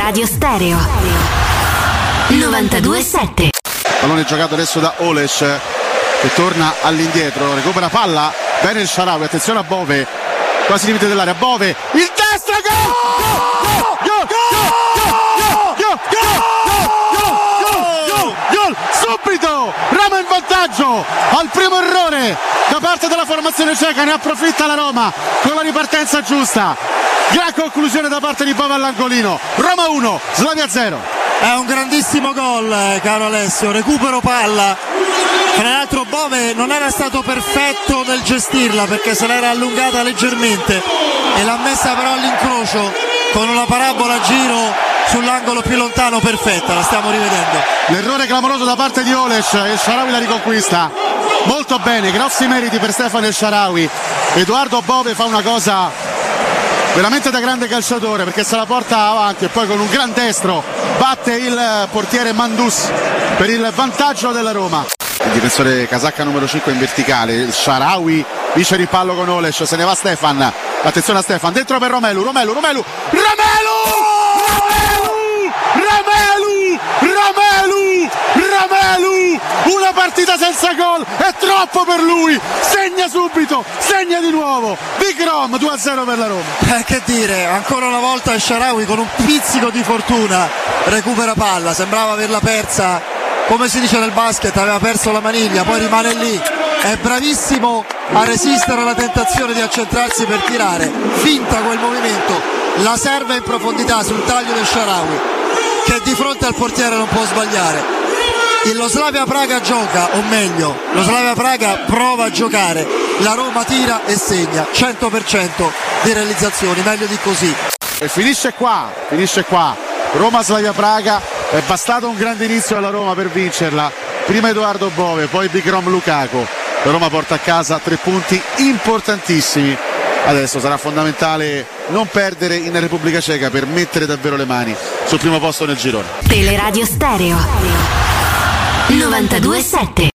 Teleradio Stereo 92.7 Pallone giocato adesso da Oles che torna all'indietro, recupera palla, bene il Sharawi, attenzione a Bove, quasi limite dell'area, Bove, il destro, gol! Gol! Gol! Gol! Subito! Roma in vantaggio al primo errore da parte della formazione ceca, ne approfitta la Roma con la ripartenza giusta. Gran conclusione da parte di Bove all'angolino. Roma 1, Slavia 0. È un grandissimo gol, eh, caro Alessio. Recupero palla. Tra l'altro Bove non era stato perfetto nel gestirla perché se l'era allungata leggermente e l'ha messa però all'incrocio con una parabola a giro sull'angolo più lontano perfetta, la stiamo rivedendo. L'errore clamoroso da parte di Oles e Sharawi la riconquista. Molto bene, grossi meriti per Stefano e Sharawi. Edoardo Bove fa una cosa veramente da grande calciatore perché se la porta avanti e poi con un gran destro batte il portiere Mandus per il vantaggio della Roma. Il difensore casacca numero 5 in verticale, Sharawi vince il pallo con Oles, se ne va Stefan. Attenzione a Stefan, dentro per Romelu, Romelu, Romelu, Romelu! Romelu! Romelu! Romelu! Una partita senza gol, è troppo per lui, segna subito, segna di nuovo, Big Rom 2-0 per la Roma. Eh, che dire, ancora una volta Sharawi con un pizzico di fortuna recupera palla, sembrava averla persa, come si dice nel basket, aveva perso la maniglia, poi rimane lì, è bravissimo a resistere alla tentazione di accentrarsi per tirare, finta quel movimento, la serve in profondità sul taglio del Sharawi, che di fronte al portiere non può sbagliare. Il lo Slavia Praga gioca, o meglio, lo Slavia Praga prova a giocare, la Roma tira e segna, 100% di realizzazioni, meglio di così. E finisce qua, finisce qua. Roma Slavia Praga, è bastato un grande inizio alla Roma per vincerla. Prima Edoardo Bove, poi Big Rom Lukaku. La Roma porta a casa tre punti importantissimi. Adesso sarà fondamentale non perdere in Repubblica Ceca per mettere davvero le mani sul primo posto nel girone. Teleradio Stereo 92.7